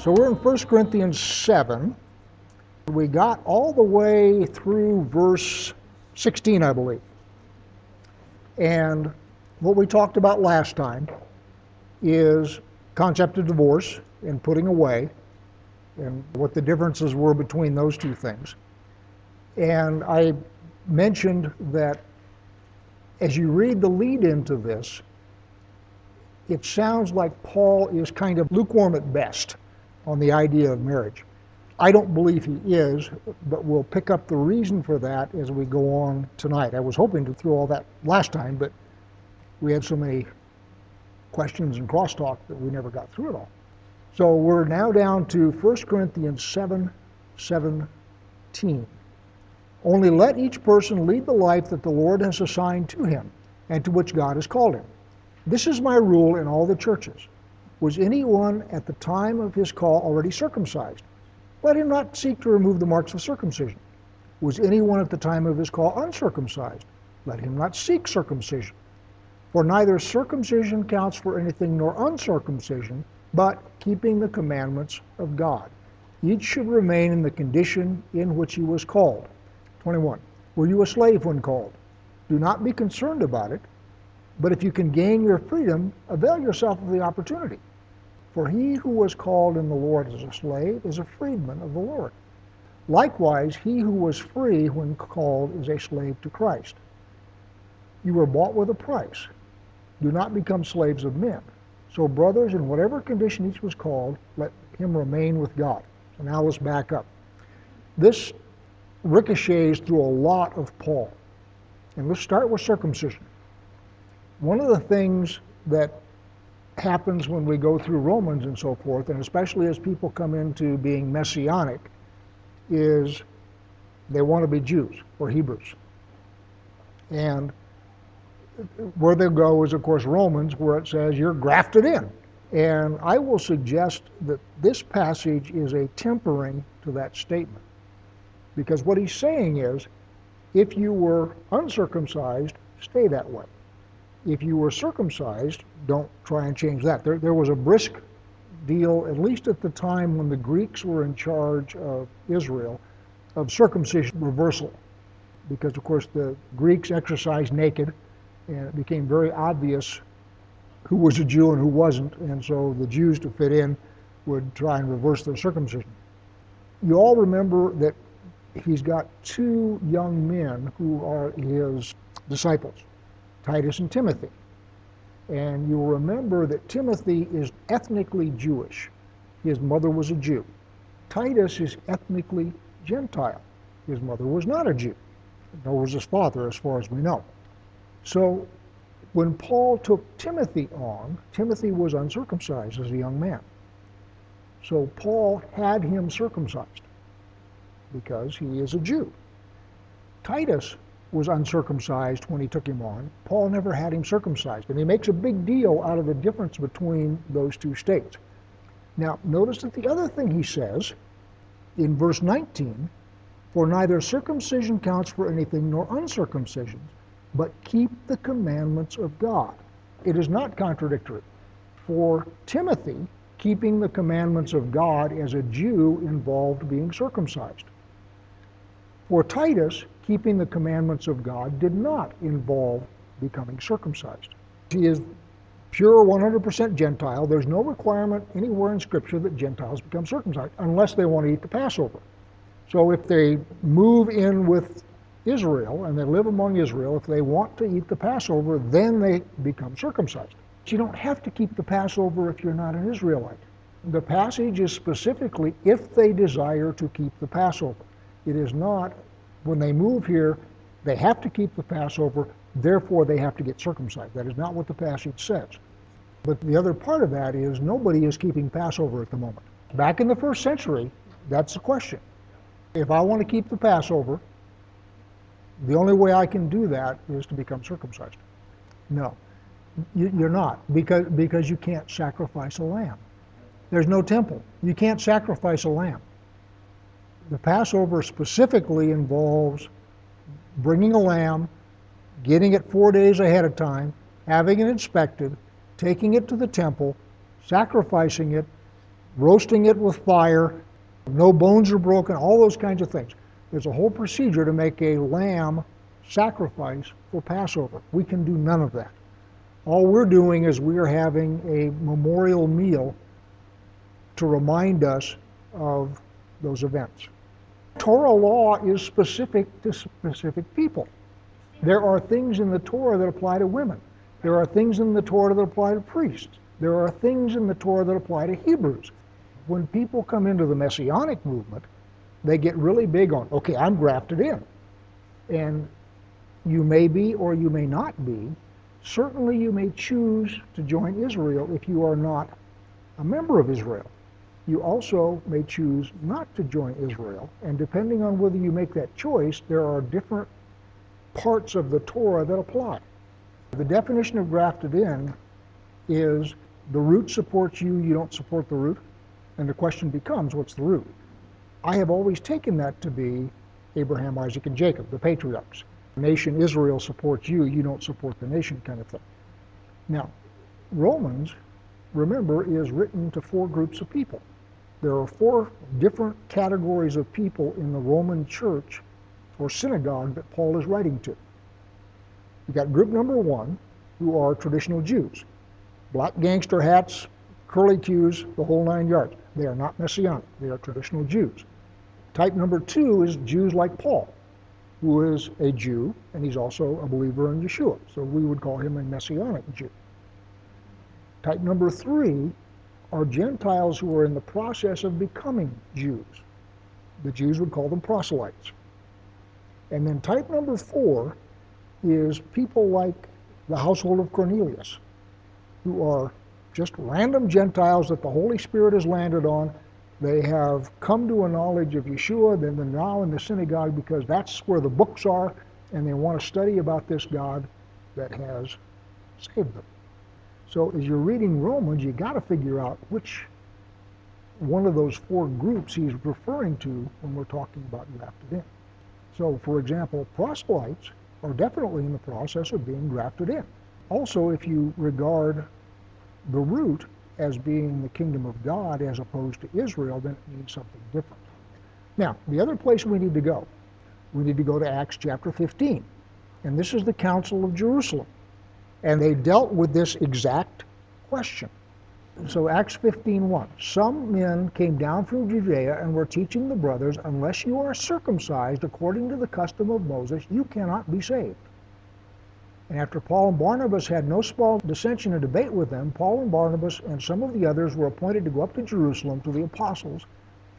So we're in 1 Corinthians 7. We got all the way through verse 16, I believe. And what we talked about last time is concept of divorce and putting away and what the differences were between those two things. And I mentioned that as you read the lead into this, it sounds like Paul is kind of lukewarm at best on the idea of marriage. I don't believe he is, but we'll pick up the reason for that as we go on tonight. I was hoping to through all that last time, but we had so many questions and crosstalk that we never got through it all. So we're now down to 1 Corinthians 7 17. Only let each person lead the life that the Lord has assigned to him and to which God has called him. This is my rule in all the churches. Was anyone at the time of his call already circumcised? Let him not seek to remove the marks of circumcision. Was anyone at the time of his call uncircumcised? Let him not seek circumcision. For neither circumcision counts for anything nor uncircumcision, but keeping the commandments of God. Each should remain in the condition in which he was called. 21. Were you a slave when called? Do not be concerned about it, but if you can gain your freedom, avail yourself of the opportunity. For he who was called in the Lord as a slave is a freedman of the Lord. Likewise, he who was free when called is a slave to Christ. You were bought with a price. Do not become slaves of men. So, brothers, in whatever condition each was called, let him remain with God. So now let's back up. This ricochets through a lot of Paul. And let's start with circumcision. One of the things that happens when we go through Romans and so forth, and especially as people come into being messianic, is they want to be Jews or Hebrews. And where they go is, of course, Romans, where it says you're grafted in. And I will suggest that this passage is a tempering to that statement. Because what he's saying is if you were uncircumcised, stay that way if you were circumcised, don't try and change that. There, there was a brisk deal, at least at the time when the Greeks were in charge of Israel, of circumcision reversal. Because, of course, the Greeks exercised naked, and it became very obvious who was a Jew and who wasn't, and so the Jews, to fit in, would try and reverse their circumcision. You all remember that he's got two young men who are his disciples. Titus and Timothy. And you'll remember that Timothy is ethnically Jewish. His mother was a Jew. Titus is ethnically Gentile. His mother was not a Jew, nor was his father, as far as we know. So when Paul took Timothy on, Timothy was uncircumcised as a young man. So Paul had him circumcised because he is a Jew. Titus was uncircumcised when he took him on. Paul never had him circumcised. And he makes a big deal out of the difference between those two states. Now, notice that the other thing he says in verse 19 for neither circumcision counts for anything nor uncircumcision, but keep the commandments of God. It is not contradictory. For Timothy, keeping the commandments of God as a Jew involved being circumcised. For Titus, keeping the commandments of God did not involve becoming circumcised. He is pure 100% Gentile. There's no requirement anywhere in Scripture that Gentiles become circumcised unless they want to eat the Passover. So if they move in with Israel and they live among Israel, if they want to eat the Passover, then they become circumcised. But you don't have to keep the Passover if you're not an Israelite. The passage is specifically if they desire to keep the Passover. It is not, when they move here, they have to keep the Passover, therefore they have to get circumcised. That is not what the passage says. But the other part of that is nobody is keeping Passover at the moment. Back in the first century, that's the question. If I want to keep the Passover, the only way I can do that is to become circumcised. No, you're not, because, because you can't sacrifice a lamb. There's no temple. You can't sacrifice a lamb the Passover specifically involves bringing a lamb, getting it four days ahead of time, having it inspected, taking it to the temple, sacrificing it, roasting it with fire, no bones are broken, all those kinds of things. There's a whole procedure to make a lamb sacrifice for Passover. We can do none of that. All we're doing is we are having a memorial meal to remind us of those events. Torah law is specific to specific people. There are things in the Torah that apply to women. There are things in the Torah that apply to priests. There are things in the Torah that apply to Hebrews. When people come into the Messianic movement, they get really big on, okay, I'm grafted in. And you may be or you may not be. Certainly you may choose to join Israel if you are not a member of Israel. You also may choose not to join Israel. And depending on whether you make that choice, there are different parts of the Torah that apply. The definition of grafted in is the root supports you, you don't support the root. And the question becomes, what's the root? I have always taken that to be Abraham, Isaac, and Jacob, the patriarchs. Nation Israel supports you, you don't support the nation kind of thing. Now, Romans, remember, is written to four groups of people. There are four different categories of people in the Roman church or synagogue that Paul is writing to. You've got group number one, who are traditional Jews. Black gangster hats, curly cues, the whole nine yards. They are not Messianic. They are traditional Jews. Type number two is Jews like Paul, who is a Jew, and he's also a believer in Yeshua. So we would call him a Messianic Jew. Type number three are Gentiles who are in the process of becoming Jews. The Jews would call them proselytes. And then type number four is people like the household of Cornelius, who are just random Gentiles that the Holy Spirit has landed on. They have come to a knowledge of Yeshua, then they're now in the synagogue because that's where the books are, and they want to study about this God that has saved them. So as you're reading Romans, you got to figure out which one of those four groups he's referring to when we're talking about grafted in. So, for example, proselytes are definitely in the process of being grafted in. Also, if you regard the root as being the kingdom of God as opposed to Israel, then it means something different. Now, the other place we need to go, we need to go to Acts chapter 15. And this is the Council of Jerusalem. And they dealt with this exact question. So Acts 15:1. Some men came down from Judea and were teaching the brothers, unless you are circumcised according to the custom of Moses, you cannot be saved. And after Paul and Barnabas had no small dissension and debate with them, Paul and Barnabas and some of the others were appointed to go up to Jerusalem to the apostles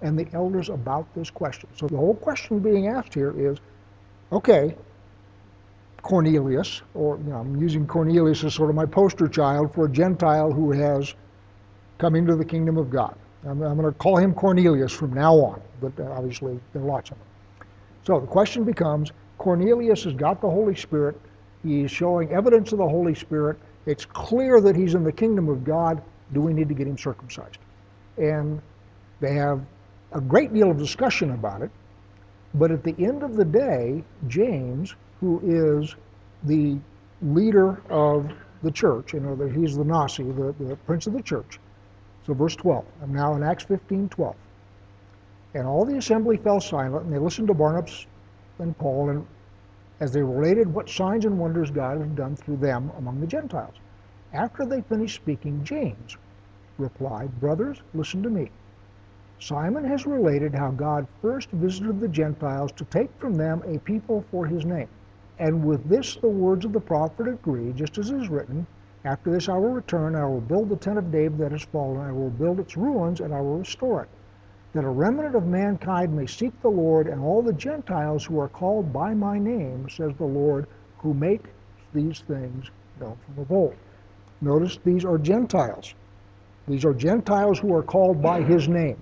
and the elders about this question. So the whole question being asked here is, okay, Cornelius, or you know, I'm using Cornelius as sort of my poster child for a Gentile who has come into the kingdom of God. I'm, I'm going to call him Cornelius from now on, but uh, obviously there are lots of them. So the question becomes Cornelius has got the Holy Spirit. He's showing evidence of the Holy Spirit. It's clear that he's in the kingdom of God. Do we need to get him circumcised? And they have a great deal of discussion about it. But at the end of the day, James, who is the leader of the church, you know, that he's the Nasi, the, the prince of the church. So verse 12, I'm now in Acts 15, 12. And all the assembly fell silent, and they listened to Barnabas and Paul, and as they related what signs and wonders God had done through them among the Gentiles. After they finished speaking, James replied, Brothers, listen to me. Simon has related how God first visited the Gentiles to take from them a people for his name. And with this the words of the prophet agree, just as is written, After this I will return, I will build the tent of David that has fallen, I will build its ruins, and I will restore it, that a remnant of mankind may seek the Lord, and all the Gentiles who are called by my name, says the Lord, who make these things known from of old. Notice these are Gentiles. These are Gentiles who are called by his name.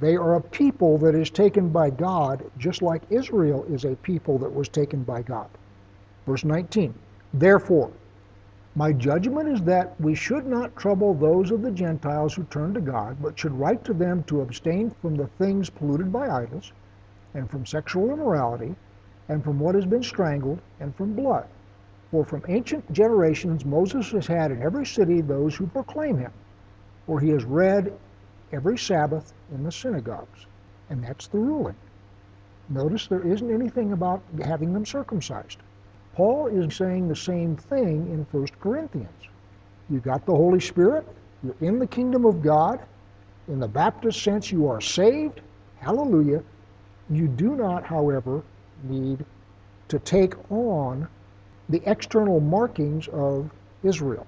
They are a people that is taken by God, just like Israel is a people that was taken by God. Verse 19. Therefore, my judgment is that we should not trouble those of the Gentiles who turn to God, but should write to them to abstain from the things polluted by idols, and from sexual immorality, and from what has been strangled, and from blood. For from ancient generations Moses has had in every city those who proclaim him. For he has read every Sabbath in the synagogues. And that's the ruling. Notice there isn't anything about having them circumcised. Paul is saying the same thing in 1 Corinthians. You got the Holy Spirit, you're in the kingdom of God. In the Baptist sense, you are saved. Hallelujah. You do not, however, need to take on the external markings of Israel.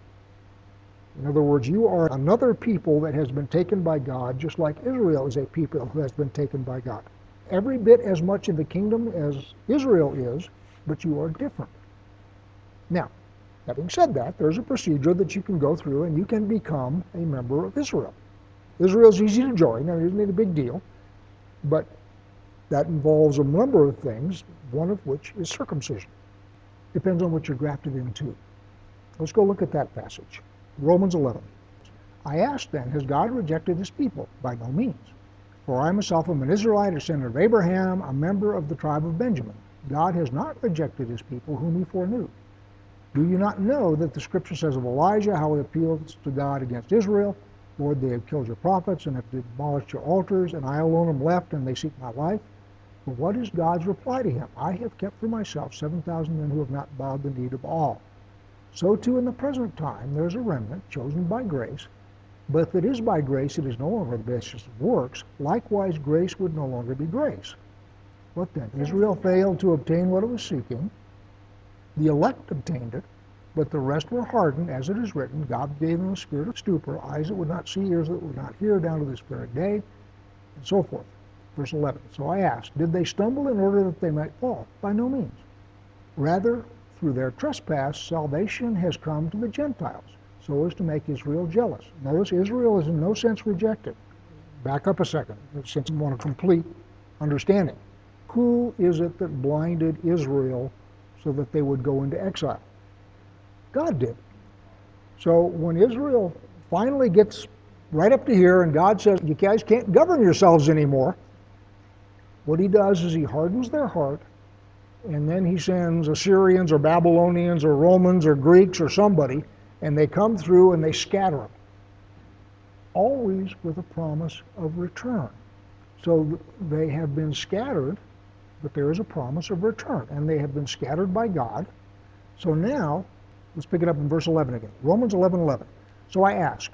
In other words, you are another people that has been taken by God, just like Israel is a people who has been taken by God. Every bit as much in the kingdom as Israel is, but you are different. Now, having said that, there's a procedure that you can go through and you can become a member of Israel. Israel's easy to join, there isn't a big deal, but that involves a number of things, one of which is circumcision. Depends on what you're grafted into. Let's go look at that passage. Romans 11. I ask then, has God rejected his people? By no means. For I myself am an Israelite, a descendant of Abraham, a member of the tribe of Benjamin. God has not rejected his people whom he foreknew. Do you not know that the scripture says of Elijah how he appeals to God against Israel? Lord, they have killed your prophets and have demolished your altars, and I alone am left, and they seek my life. But what is God's reply to him? I have kept for myself 7,000 men who have not bowed the knee to Baal. So too in the present time there is a remnant chosen by grace, but if it is by grace, it is no longer the basis of works. Likewise, grace would no longer be grace. What then? Israel failed to obtain what it was seeking. The elect obtained it, but the rest were hardened, as it is written, God gave them a spirit of stupor, eyes that would not see, ears that would not hear, down to this very day, and so forth. Verse 11. So I asked, did they stumble in order that they might fall? By no means. Rather, through their trespass, salvation has come to the Gentiles, so as to make Israel jealous. Notice Israel is in no sense rejected. Back up a second, since I want a complete understanding. Who is it that blinded Israel so that they would go into exile? God did. So when Israel finally gets right up to here and God says, You guys can't govern yourselves anymore, what he does is he hardens their heart and then he sends Assyrians or Babylonians or Romans or Greeks or somebody, and they come through and they scatter them. Always with a promise of return. So they have been scattered, but there is a promise of return, and they have been scattered by God. So now, let's pick it up in verse 11 again. Romans 11 11. So I ask,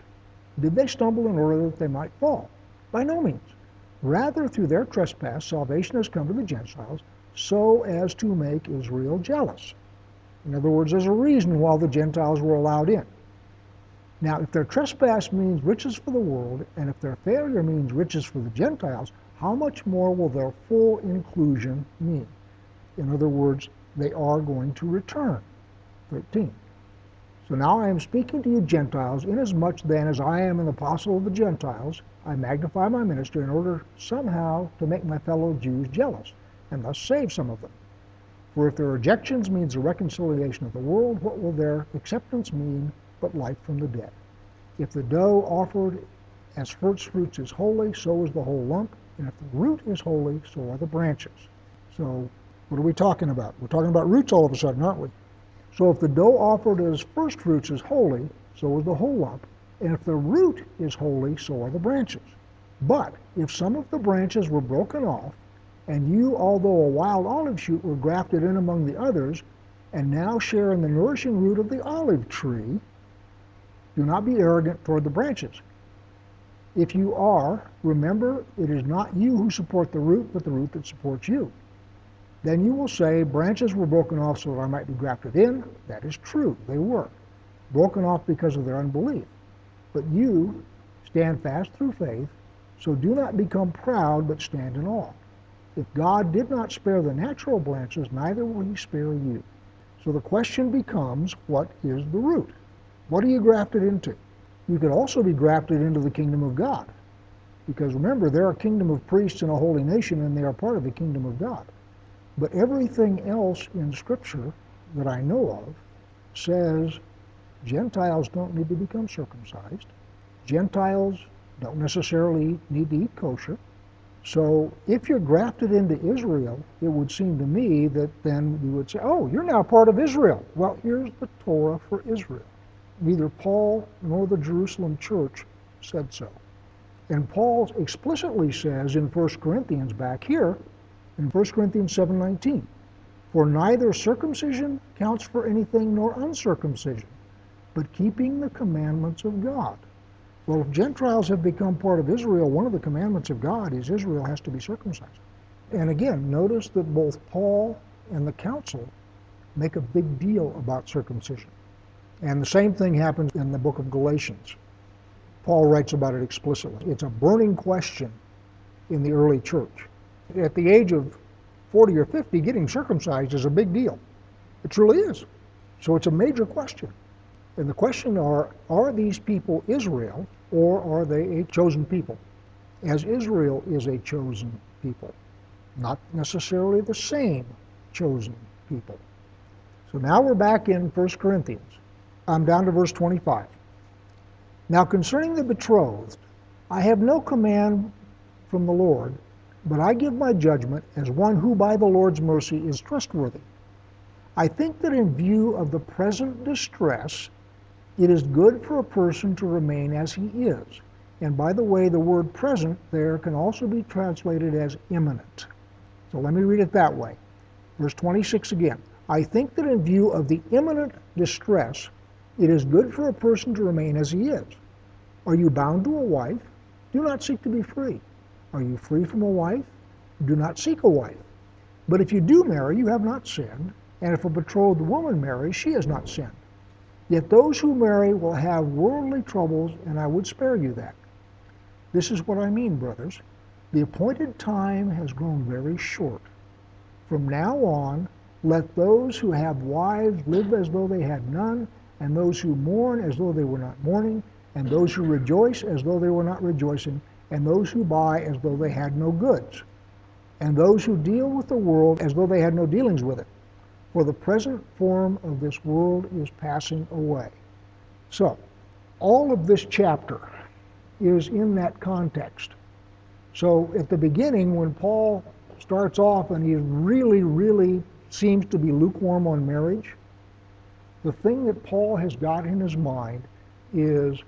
did they stumble in order that they might fall? By no means. Rather, through their trespass, salvation has come to the Gentiles so as to make Israel jealous. In other words, there's a reason why the Gentiles were allowed in. Now, if their trespass means riches for the world, and if their failure means riches for the Gentiles, how much more will their full inclusion mean? In other words, they are going to return. 13. So now I am speaking to you Gentiles, inasmuch then as I am an apostle of the Gentiles, I magnify my ministry in order somehow to make my fellow Jews jealous and thus save some of them. For if their rejections means the reconciliation of the world, what will their acceptance mean but life from the dead? If the dough offered as first fruits is holy, so is the whole lump, and if the root is holy, so are the branches. So what are we talking about? We're talking about roots all of a sudden, aren't we? So if the dough offered as first fruits is holy, so is the whole lump, and if the root is holy, so are the branches. But if some of the branches were broken off, and you, although a wild olive shoot, were grafted in among the others, and now share in the nourishing root of the olive tree, do not be arrogant toward the branches. If you are, remember it is not you who support the root, but the root that supports you. Then you will say, Branches were broken off so that I might be grafted in. That is true, they were. Broken off because of their unbelief. But you stand fast through faith, so do not become proud, but stand in awe. If God did not spare the natural branches, neither will he spare you. So the question becomes, what is the root? What are you grafted into? You could also be grafted into the kingdom of God. Because remember, they're a kingdom of priests and a holy nation, and they are part of the kingdom of God. But everything else in Scripture that I know of says Gentiles don't need to become circumcised. Gentiles don't necessarily need to eat kosher. So if you're grafted into Israel, it would seem to me that then you would say, oh, you're now part of Israel. Well, here's the Torah for Israel. Neither Paul nor the Jerusalem church said so. And Paul explicitly says in 1 Corinthians back here, in 1 Corinthians 7:19, for neither circumcision counts for anything nor uncircumcision, but keeping the commandments of God. Well, if Gentiles have become part of Israel, one of the commandments of God is Israel has to be circumcised. And again, notice that both Paul and the council make a big deal about circumcision. And the same thing happens in the book of Galatians. Paul writes about it explicitly. It's a burning question in the early church. At the age of 40 or 50, getting circumcised is a big deal. It truly is. So it's a major question. And the question are, are these people Israel or are they a chosen people? As Israel is a chosen people, not necessarily the same chosen people. So now we're back in 1 Corinthians. I'm down to verse 25. Now concerning the betrothed, I have no command from the Lord, but I give my judgment as one who by the Lord's mercy is trustworthy. I think that in view of the present distress, it is good for a person to remain as he is. And by the way, the word present there can also be translated as imminent. So let me read it that way. Verse 26 again. I think that in view of the imminent distress, it is good for a person to remain as he is. Are you bound to a wife? Do not seek to be free. Are you free from a wife? Do not seek a wife. But if you do marry, you have not sinned. And if a betrothed woman marries, she has not sinned. Yet those who marry will have worldly troubles, and I would spare you that. This is what I mean, brothers. The appointed time has grown very short. From now on, let those who have wives live as though they had none, and those who mourn as though they were not mourning, and those who rejoice as though they were not rejoicing, and those who buy as though they had no goods, and those who deal with the world as though they had no dealings with it. For the present form of this world is passing away. So, all of this chapter is in that context. So, at the beginning, when Paul starts off and he really, really seems to be lukewarm on marriage, the thing that Paul has got in his mind is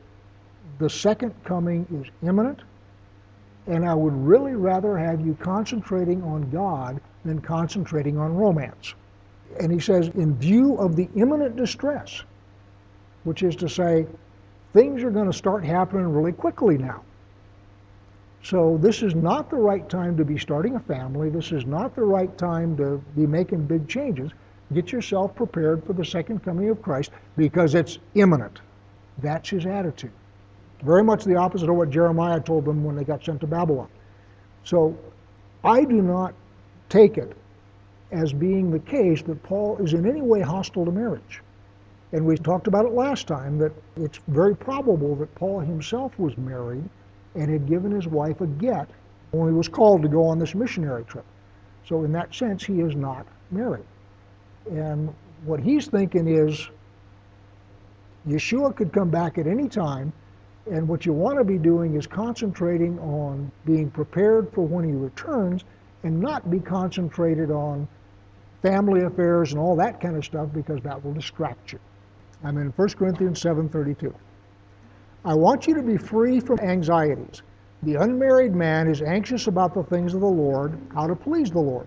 the second coming is imminent, and I would really rather have you concentrating on God than concentrating on romance. And he says, in view of the imminent distress, which is to say, things are going to start happening really quickly now. So this is not the right time to be starting a family. This is not the right time to be making big changes. Get yourself prepared for the second coming of Christ because it's imminent. That's his attitude. Very much the opposite of what Jeremiah told them when they got sent to Babylon. So I do not take it as being the case that Paul is in any way hostile to marriage. And we talked about it last time that it's very probable that Paul himself was married and had given his wife a get when he was called to go on this missionary trip. So, in that sense, he is not married. And what he's thinking is Yeshua could come back at any time, and what you want to be doing is concentrating on being prepared for when he returns and not be concentrated on family affairs and all that kind of stuff because that will distract you. I'm in 1 Corinthians 7:32. I want you to be free from anxieties. The unmarried man is anxious about the things of the Lord, how to please the Lord.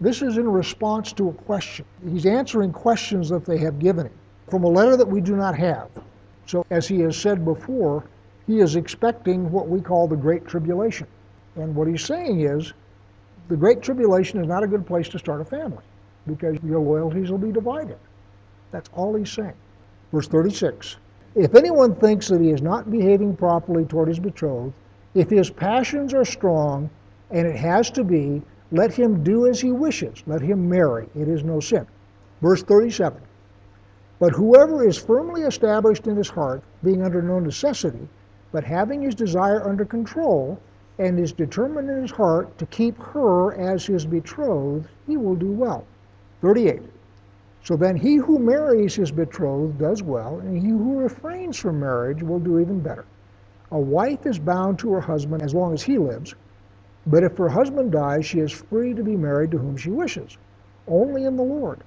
This is in response to a question. He's answering questions that they have given him from a letter that we do not have. So, as he has said before, he is expecting what we call the Great Tribulation. And what he's saying is the Great Tribulation is not a good place to start a family because your loyalties will be divided. That's all he's saying. Verse 36 If anyone thinks that he is not behaving properly toward his betrothed, if his passions are strong, and it has to be, let him do as he wishes. Let him marry. It is no sin. Verse 37. But whoever is firmly established in his heart, being under no necessity, but having his desire under control, and is determined in his heart to keep her as his betrothed, he will do well. 38. So then he who marries his betrothed does well, and he who refrains from marriage will do even better. A wife is bound to her husband as long as he lives, but if her husband dies, she is free to be married to whom she wishes, only in the Lord.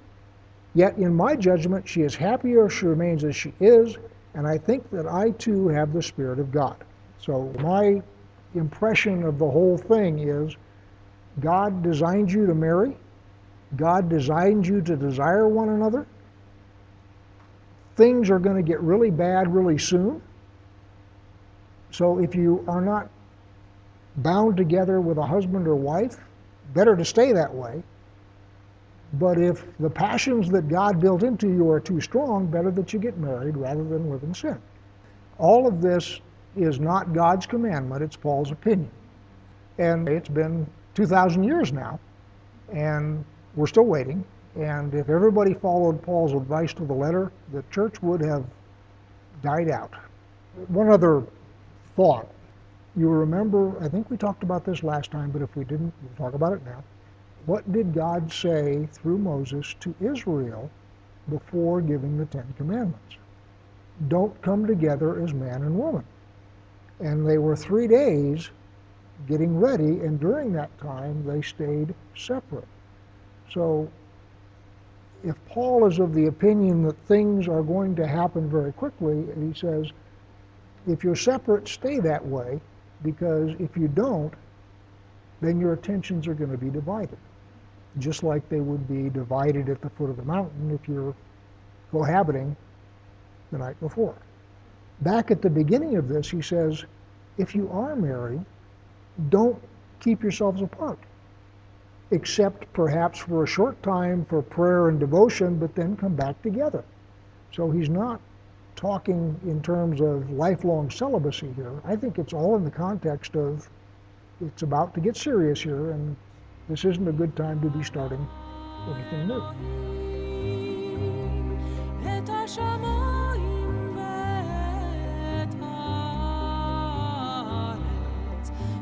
Yet in my judgment, she is happier if she remains as she is, and I think that I too have the Spirit of God. So my impression of the whole thing is God designed you to marry. God designed you to desire one another. Things are going to get really bad really soon. So if you are not bound together with a husband or wife, better to stay that way. But if the passions that God built into you are too strong, better that you get married rather than live in sin. All of this is not God's commandment, it's Paul's opinion. And it's been 2,000 years now, and we're still waiting. And if everybody followed Paul's advice to the letter, the church would have died out. One other thought. You remember, I think we talked about this last time, but if we didn't, we'll talk about it now. What did God say through Moses to Israel before giving the Ten Commandments? Don't come together as man and woman. And they were three days getting ready, and during that time they stayed separate. So if Paul is of the opinion that things are going to happen very quickly, and he says, if you're separate, stay that way, because if you don't, then your attentions are going to be divided, just like they would be divided at the foot of the mountain if you're cohabiting the night before. Back at the beginning of this, he says, if you are married, don't keep yourselves apart, except perhaps for a short time for prayer and devotion, but then come back together. So he's not talking in terms of lifelong celibacy here. I think it's all in the context of it's about to get serious here, and this isn't a good time to be starting anything new.